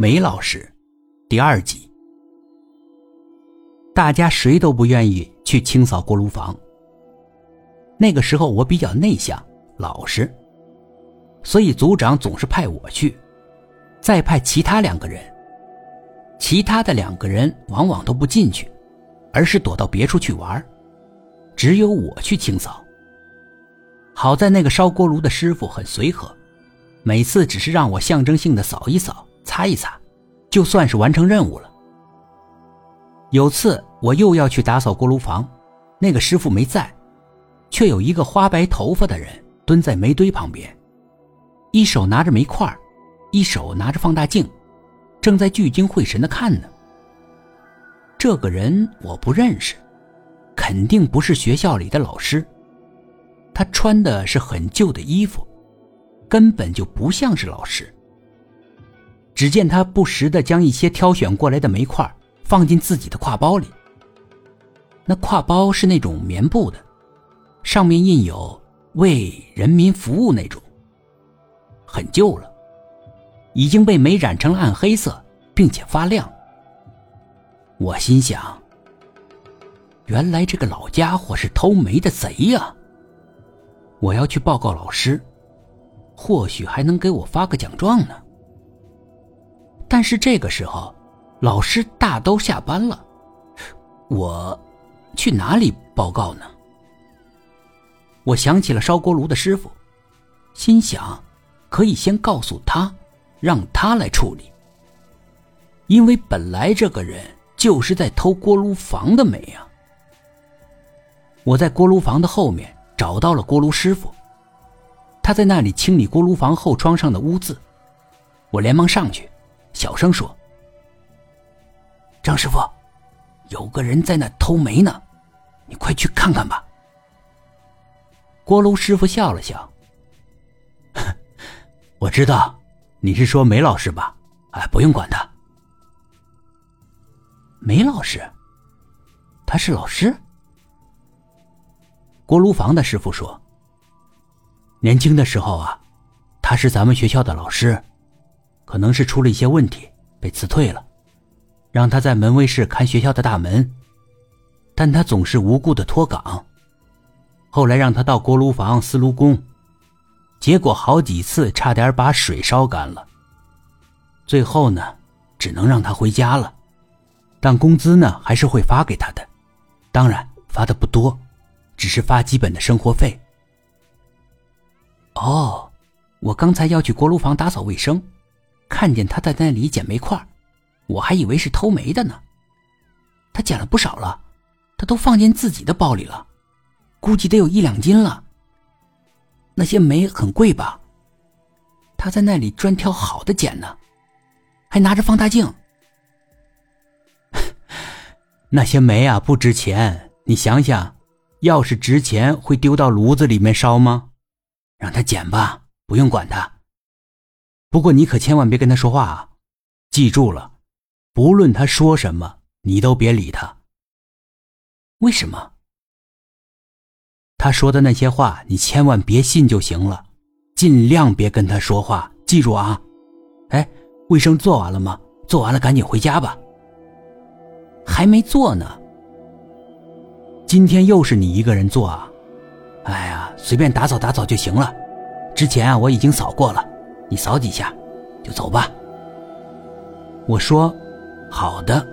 梅老师，第二集。大家谁都不愿意去清扫锅炉房。那个时候我比较内向、老实，所以组长总是派我去，再派其他两个人。其他的两个人往往都不进去，而是躲到别处去玩，只有我去清扫。好在那个烧锅炉的师傅很随和，每次只是让我象征性的扫一扫。擦一擦，就算是完成任务了。有次我又要去打扫锅炉房，那个师傅没在，却有一个花白头发的人蹲在煤堆旁边，一手拿着煤块，一手拿着放大镜，正在聚精会神的看呢。这个人我不认识，肯定不是学校里的老师。他穿的是很旧的衣服，根本就不像是老师。只见他不时的将一些挑选过来的煤块放进自己的挎包里。那挎包是那种棉布的，上面印有“为人民服务”那种，很旧了，已经被煤染成了暗黑色，并且发亮。我心想：原来这个老家伙是偷煤的贼呀！我要去报告老师，或许还能给我发个奖状呢。但是这个时候，老师大都下班了，我去哪里报告呢？我想起了烧锅炉的师傅，心想可以先告诉他，让他来处理。因为本来这个人就是在偷锅炉房的煤啊。我在锅炉房的后面找到了锅炉师傅，他在那里清理锅炉房后窗上的污渍，我连忙上去。小声说：“张师傅，有个人在那偷煤呢，你快去看看吧。”锅炉师傅笑了笑：“ 我知道，你是说梅老师吧？哎，不用管他。梅老师，他是老师。”锅炉房的师傅说：“年轻的时候啊，他是咱们学校的老师。”可能是出了一些问题，被辞退了，让他在门卫室看学校的大门，但他总是无故的脱岗。后来让他到锅炉房司炉工，结果好几次差点把水烧干了。最后呢，只能让他回家了，但工资呢还是会发给他的，当然发的不多，只是发基本的生活费。哦，我刚才要去锅炉房打扫卫生。看见他在那里捡煤块，我还以为是偷煤的呢。他捡了不少了，他都放进自己的包里了，估计得有一两斤了。那些煤很贵吧？他在那里专挑好的捡呢，还拿着放大镜。那些煤啊不值钱，你想想，要是值钱会丢到炉子里面烧吗？让他捡吧，不用管他。不过你可千万别跟他说话啊！记住了，不论他说什么，你都别理他。为什么？他说的那些话，你千万别信就行了，尽量别跟他说话。记住啊！哎，卫生做完了吗？做完了，赶紧回家吧。还没做呢。今天又是你一个人做啊？哎呀，随便打扫打扫就行了。之前啊，我已经扫过了。你扫几下，就走吧。我说：“好的。”